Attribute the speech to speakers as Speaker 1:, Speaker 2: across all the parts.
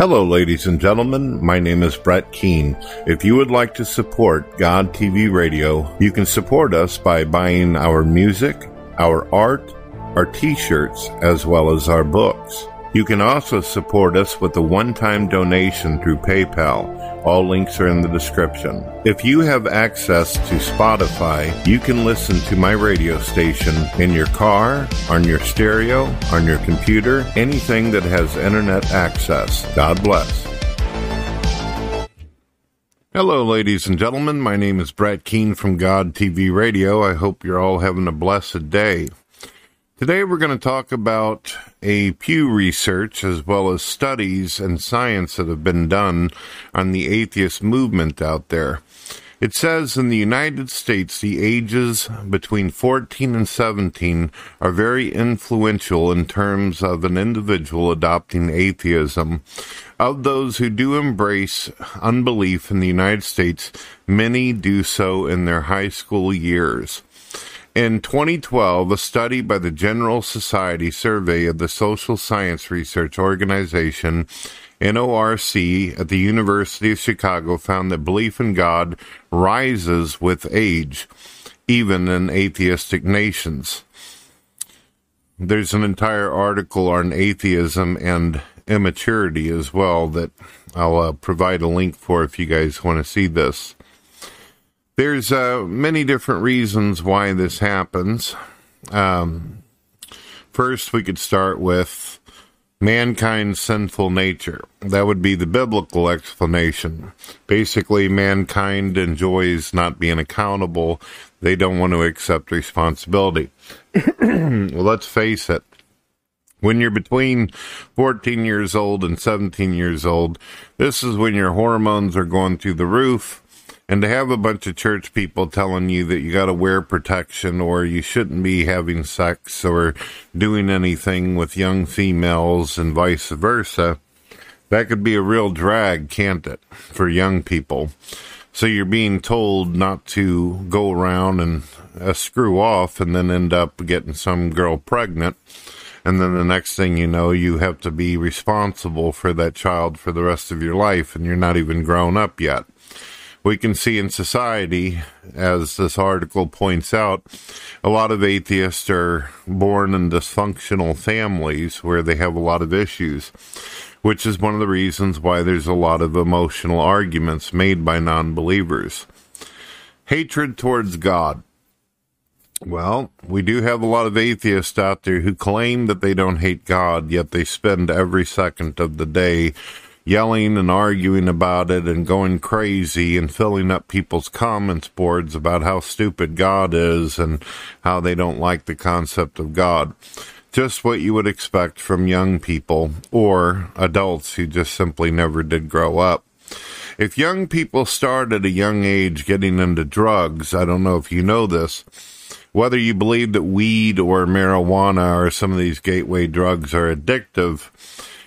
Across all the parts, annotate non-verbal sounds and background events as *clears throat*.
Speaker 1: Hello, ladies and gentlemen. My name is Brett Keane. If you would like to support God TV Radio, you can support us by buying our music, our art, our t shirts, as well as our books. You can also support us with a one time donation through PayPal. All links are in the description. If you have access to Spotify, you can listen to my radio station in your car, on your stereo, on your computer, anything that has internet access. God bless. Hello, ladies and gentlemen. My name is Brett Keane from God TV Radio. I hope you're all having a blessed day. Today we're going to talk about a Pew research as well as studies and science that have been done on the atheist movement out there. It says in the United States the ages between 14 and 17 are very influential in terms of an individual adopting atheism. Of those who do embrace unbelief in the United States, many do so in their high school years. In 2012, a study by the General Society Survey of the Social Science Research Organization, NORC, at the University of Chicago found that belief in God rises with age, even in atheistic nations. There's an entire article on atheism and immaturity as well that I'll uh, provide a link for if you guys want to see this. There's uh, many different reasons why this happens. Um, first, we could start with mankind's sinful nature. That would be the biblical explanation. Basically, mankind enjoys not being accountable. They don't want to accept responsibility. *clears throat* well, let's face it. When you're between 14 years old and 17 years old, this is when your hormones are going through the roof and to have a bunch of church people telling you that you got to wear protection or you shouldn't be having sex or doing anything with young females and vice versa, that could be a real drag, can't it, for young people? So you're being told not to go around and uh, screw off and then end up getting some girl pregnant. And then the next thing you know, you have to be responsible for that child for the rest of your life and you're not even grown up yet we can see in society, as this article points out, a lot of atheists are born in dysfunctional families where they have a lot of issues, which is one of the reasons why there's a lot of emotional arguments made by non believers. Hatred towards God. Well, we do have a lot of atheists out there who claim that they don't hate God, yet they spend every second of the day yelling and arguing about it and going crazy and filling up people's comments boards about how stupid God is and how they don't like the concept of God. Just what you would expect from young people or adults who just simply never did grow up. If young people start at a young age getting into drugs, I don't know if you know this, whether you believe that weed or marijuana or some of these gateway drugs are addictive,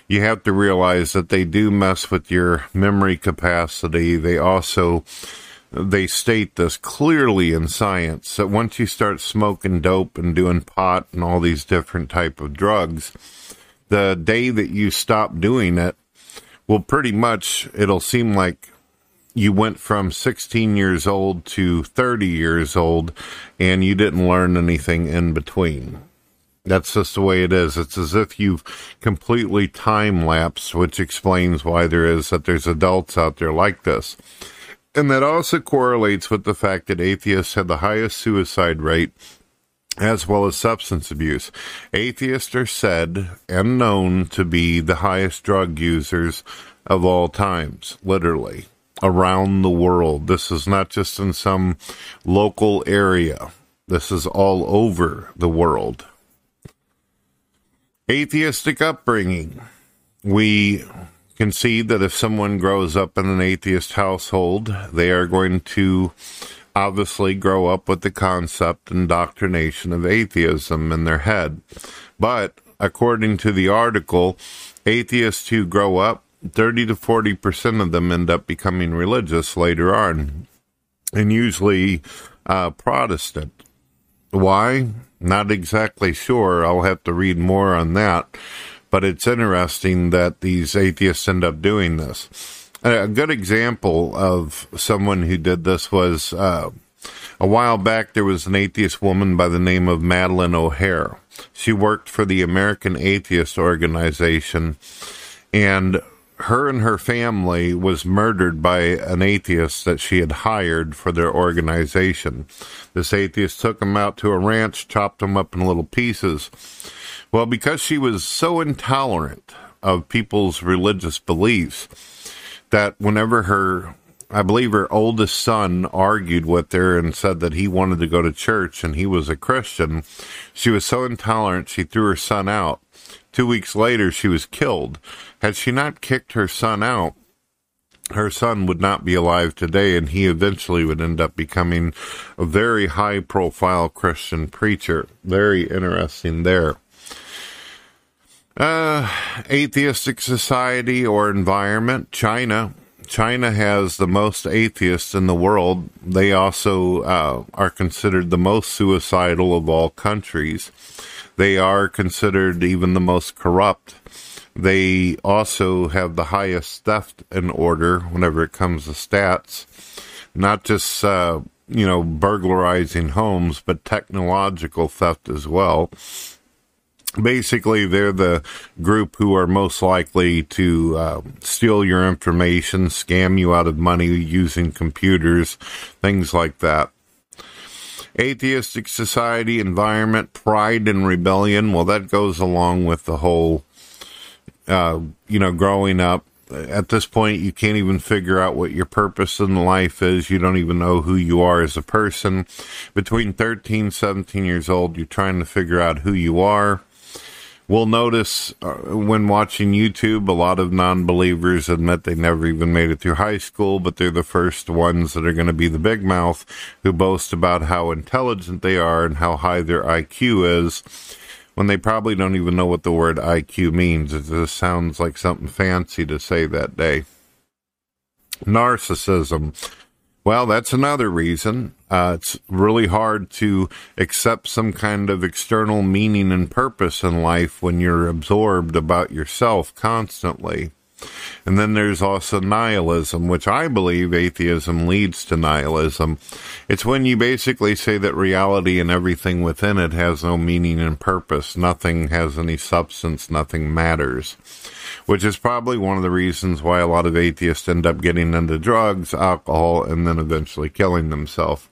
Speaker 1: you have to realize that they do mess with your memory capacity. They also they state this clearly in science that once you start smoking dope and doing pot and all these different type of drugs, the day that you stop doing it, well, pretty much it'll seem like you went from 16 years old to 30 years old and you didn't learn anything in between. That's just the way it is. It's as if you've completely time lapsed, which explains why there is that there's adults out there like this. And that also correlates with the fact that atheists have the highest suicide rate as well as substance abuse. Atheists are said and known to be the highest drug users of all times, literally, around the world. This is not just in some local area. This is all over the world atheistic upbringing. We concede that if someone grows up in an atheist household, they are going to obviously grow up with the concept and doctrination of atheism in their head. But according to the article, atheists who grow up, 30 to 40% of them end up becoming religious later on, and usually uh, Protestant. Why? Not exactly sure. I'll have to read more on that. But it's interesting that these atheists end up doing this. A good example of someone who did this was uh, a while back. There was an atheist woman by the name of Madalyn O'Hair. She worked for the American Atheist Organization, and her and her family was murdered by an atheist that she had hired for their organization. This atheist took them out to a ranch, chopped them up in little pieces. Well, because she was so intolerant of people's religious beliefs that whenever her I believe her oldest son argued with her and said that he wanted to go to church and he was a Christian. She was so intolerant, she threw her son out. Two weeks later, she was killed. Had she not kicked her son out, her son would not be alive today, and he eventually would end up becoming a very high profile Christian preacher. Very interesting there. Uh, atheistic society or environment, China. China has the most atheists in the world. They also uh, are considered the most suicidal of all countries. They are considered even the most corrupt. They also have the highest theft in order whenever it comes to stats. Not just, uh, you know, burglarizing homes, but technological theft as well. Basically, they're the group who are most likely to uh, steal your information, scam you out of money using computers, things like that atheistic society, environment, pride, and rebellion. Well, that goes along with the whole, uh, you know, growing up. At this point, you can't even figure out what your purpose in life is. You don't even know who you are as a person. Between 13, 17 years old, you're trying to figure out who you are We'll notice uh, when watching YouTube, a lot of non believers admit they never even made it through high school, but they're the first ones that are going to be the big mouth who boast about how intelligent they are and how high their IQ is when they probably don't even know what the word IQ means. It just sounds like something fancy to say that day. Narcissism. Well, that's another reason. Uh, it's really hard to accept some kind of external meaning and purpose in life when you're absorbed about yourself constantly. And then there's also nihilism, which I believe atheism leads to nihilism. It's when you basically say that reality and everything within it has no meaning and purpose. Nothing has any substance. Nothing matters which is probably one of the reasons why a lot of atheists end up getting into drugs, alcohol, and then eventually killing themselves.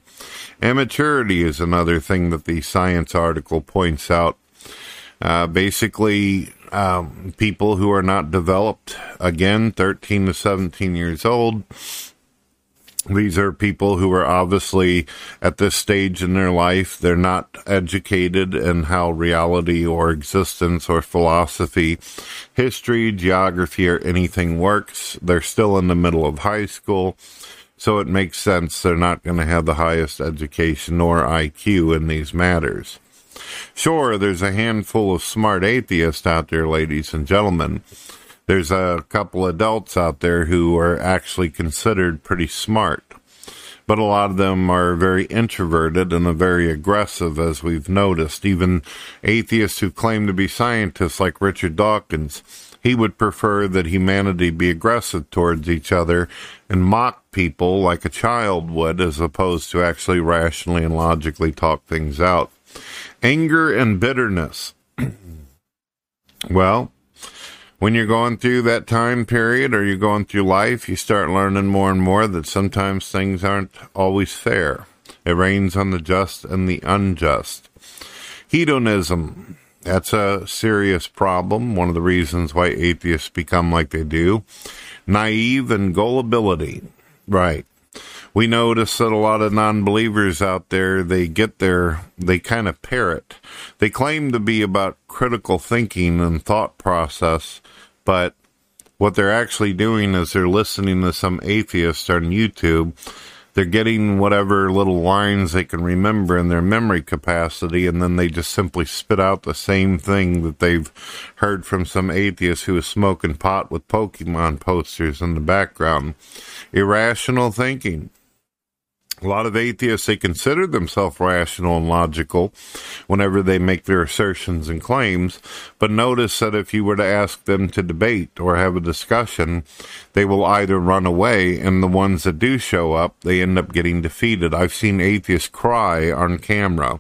Speaker 1: Immaturity is another thing that the science article points out. Uh, basically, um, people who are not developed, again, 13 to 17 years old, these are people who are obviously at this stage in their life. They're not educated in how reality or existence or philosophy, history, geography, or anything works. They're still in the middle of high school. So it makes sense they're not going to have the highest education or IQ in these matters. Sure, there's a handful of smart atheists out there, ladies and gentlemen there's a couple adults out there who are actually considered pretty smart. But a lot of them are very introverted and very aggressive, as we've noticed. Even atheists who claim to be scientists, like Richard Dawkins, he would prefer that humanity be aggressive towards each other and mock people like a child would, as opposed to actually rationally and logically talk things out. Anger and bitterness. *clears throat* well, when you're going through that time period or you're going through life, you start learning more and more that sometimes things aren't always fair. It rains on the just and the unjust. Hedonism. That's a serious problem. One of the reasons why atheists become like they do. Naive and gullibility. Right. We notice that a lot of non believers out there, they get their, they kind of parrot. They claim to be about critical thinking and thought process, but what they're actually doing is they're listening to some atheist on YouTube. They're getting whatever little lines they can remember in their memory capacity, and then they just simply spit out the same thing that they've heard from some atheist who is smoking pot with Pokemon posters in the background. Irrational thinking. A lot of atheists, they consider themselves rational and logical whenever they make their assertions and claims. But notice that if you were to ask them to debate or have a discussion, they will either run away, and the ones that do show up, they end up getting defeated. I've seen atheists cry on camera.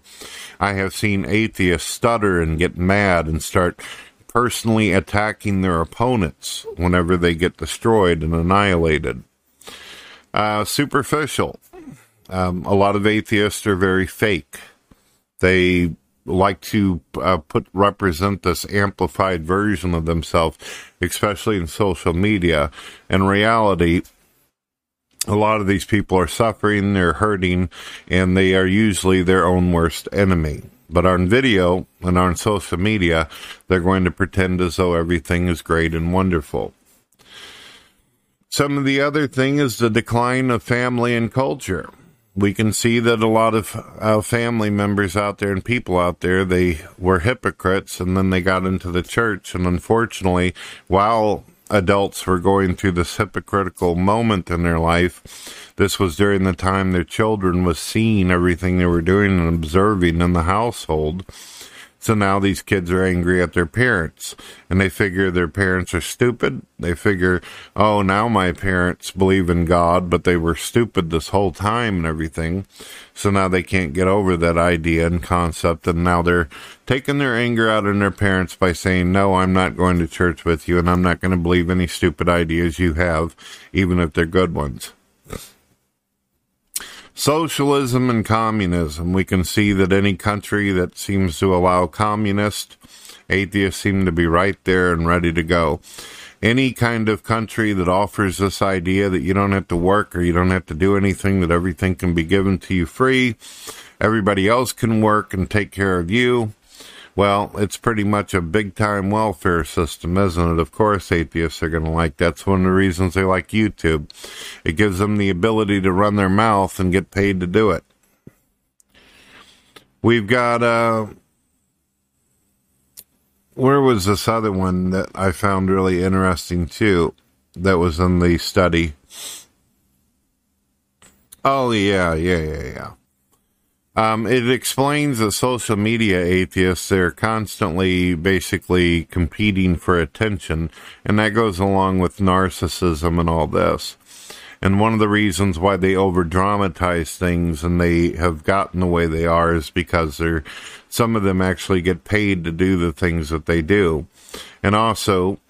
Speaker 1: I have seen atheists stutter and get mad and start personally attacking their opponents whenever they get destroyed and annihilated. Uh, superficial. Um, a lot of atheists are very fake. They like to uh, put represent this amplified version of themselves, especially in social media. In reality, a lot of these people are suffering, they're hurting, and they are usually their own worst enemy. But on video and on social media, they're going to pretend as though everything is great and wonderful. Some of the other thing is the decline of family and culture. We can see that a lot of uh, family members out there and people out there, they were hypocrites and then they got into the church. And unfortunately, while adults were going through this hypocritical moment in their life. This was during the time their children was seeing everything they were doing and observing in the household. So now these kids are angry at their parents and they figure their parents are stupid. They figure, oh, now my parents believe in God, but they were stupid this whole time and everything. So now they can't get over that idea and concept. And now they're taking their anger out on their parents by saying, no, I'm not going to church with you and I'm not going to believe any stupid ideas you have, even if they're good ones. Socialism and communism. We can see that any country that seems to allow communist, atheists seem to be right there and ready to go. Any kind of country that offers this idea that you don't have to work or you don't have to do anything, that everything can be given to you free, everybody else can work and take care of you, well, it's pretty much a big time welfare system, isn't it? Of course, atheists are going to like that's one of the reasons they like YouTube. It gives them the ability to run their mouth and get paid to do it. We've got, uh, where was this other one that I found really interesting too? That was in the study. Oh, yeah, yeah, yeah, yeah. Um, it explains that social media atheists, they're constantly basically competing for attention, and that goes along with narcissism and all this. And one of the reasons why they over dramatize things and they have gotten the way they are is because they're, some of them actually get paid to do the things that they do. And also,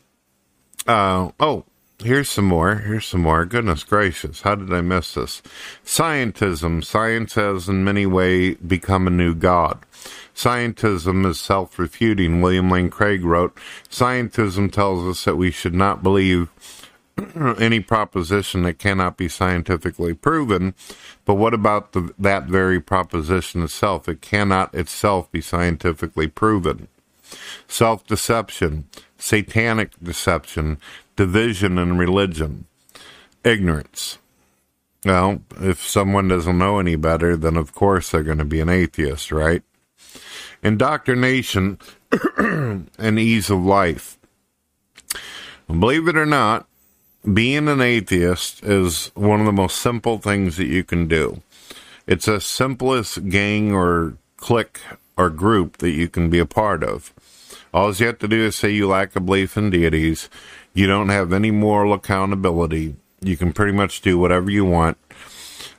Speaker 1: uh, oh, Here's some more. Here's some more. Goodness gracious. How did I miss this? Scientism. Science has in many ways become a new god. Scientism is self refuting. William Lane Craig wrote Scientism tells us that we should not believe *clears throat* any proposition that cannot be scientifically proven. But what about the, that very proposition itself? It cannot itself be scientifically proven. Self deception, satanic deception, division in religion, ignorance. Well, if someone doesn't know any better, then of course they're going to be an atheist, right? Indoctrination *clears throat* and ease of life. Believe it or not, being an atheist is one of the most simple things that you can do. It's the simplest gang or clique or group that you can be a part of. All you have to do is say you lack a belief in deities. You don't have any moral accountability. You can pretty much do whatever you want.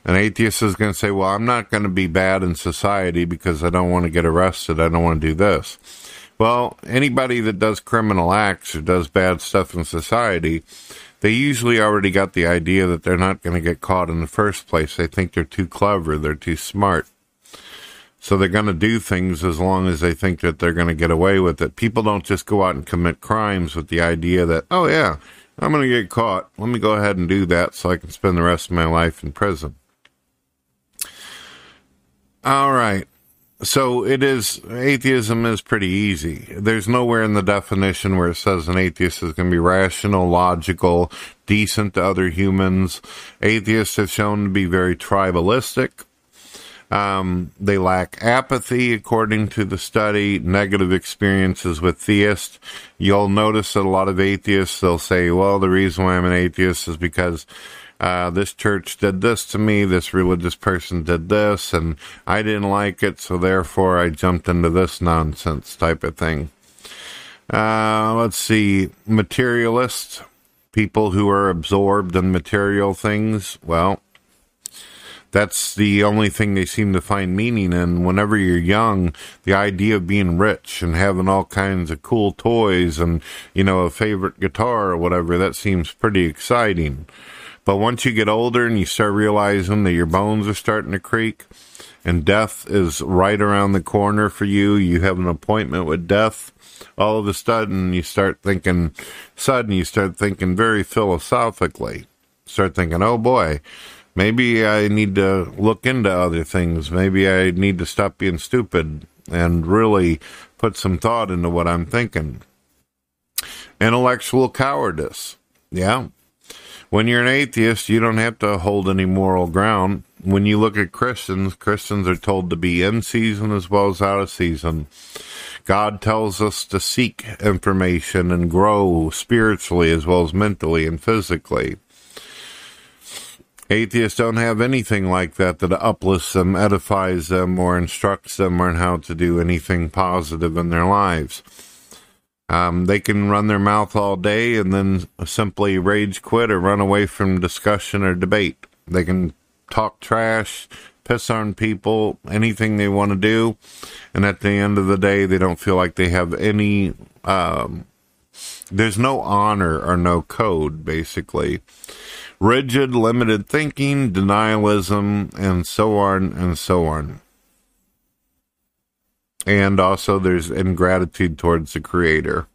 Speaker 1: An atheist is going to say, Well, I'm not going to be bad in society because I don't want to get arrested. I don't want to do this. Well, anybody that does criminal acts or does bad stuff in society, they usually already got the idea that they're not going to get caught in the first place. They think they're too clever, they're too smart. So they're going to do things as long as they think that they're going to get away with it. People don't just go out and commit crimes with the idea that, oh, yeah, I'm going to get caught. Let me go ahead and do that so I can spend the rest of my life in prison. All right. So it is, atheism is pretty easy. There's nowhere in the definition where it says an atheist is going to be rational, logical, decent to other humans. Atheists have shown to be very tribalistic um, they lack apathy, according to the study, negative experiences with theists. You'll notice that a lot of atheists, they'll say, well, the reason why I'm an atheist is because uh, this church did this to me, this religious person did this, and I didn't like it, so therefore I jumped into this nonsense type of thing. Uh, let's see, materialists, people who are absorbed in material things. Well, that's the only thing they seem to find meaning in. Whenever you're young, the idea of being rich and having all kinds of cool toys and, you know, a favorite guitar or whatever, that seems pretty exciting. But once you get older and you start realizing that your bones are starting to creak and death is right around the corner for you, you have an appointment with death, all of a sudden you start thinking, sudden you start thinking very philosophically. Start thinking, oh boy, maybe I need to look into other things. Maybe I need to stop being stupid and really put some thought into what I'm thinking. Intellectual cowardice. Yeah. When you're an atheist, you don't have to hold any moral ground. When you look at Christians, Christians are told to be in season as well as out of season. God tells us to seek information and grow spiritually as well as mentally and physically. Atheists don't have anything like that that uplifts them, edifies them, or instructs them on how to do anything positive in their lives. Um, they can run their mouth all day and then simply rage quit or run away from discussion or debate. They can talk trash, piss on people, anything they want to do. And at the end of the day, they don't feel like they have any, um, there's no honor or no code, basically rigid, limited thinking, denialism, and so on and so on. And also, there's ingratitude towards the Creator.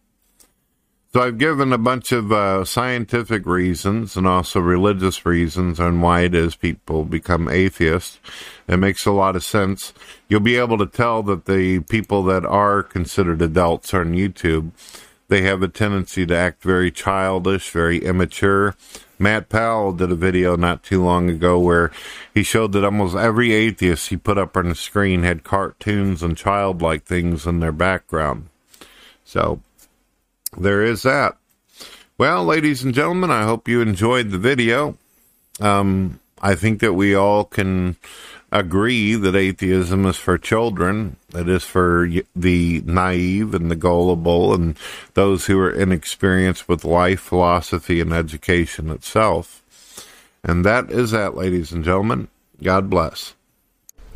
Speaker 1: So, I've given a bunch of uh, scientific reasons and also religious reasons on why it is people become atheists. It makes a lot of sense. You'll be able to tell that the people that are considered adults on YouTube, they have a tendency to act very childish, very immature. Matt Powell did a video not too long ago where he showed that almost every atheist he put up on the screen had cartoons and childlike things in their background. So there is that. Well, ladies and gentlemen, I hope you enjoyed the video. Um, I think that we all can agree that atheism is for children. It is for the naive and the gullible and those who are inexperienced with life, philosophy, and education itself. And that is that, ladies and gentlemen. God bless.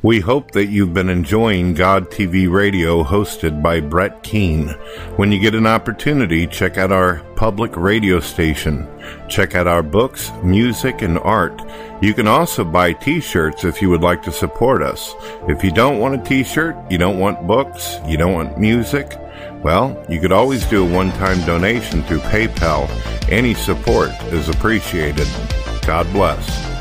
Speaker 1: We hope that you've been enjoying God TV Radio hosted by Brett Keane. When you get an opportunity, check out our public radio station. Check out our books, music, and art. You can also buy t-shirts if you would like to support us. If you don't want a t-shirt, you don't want books, you don't want music, well, you could always do a one-time donation through PayPal. Any support is appreciated. God bless.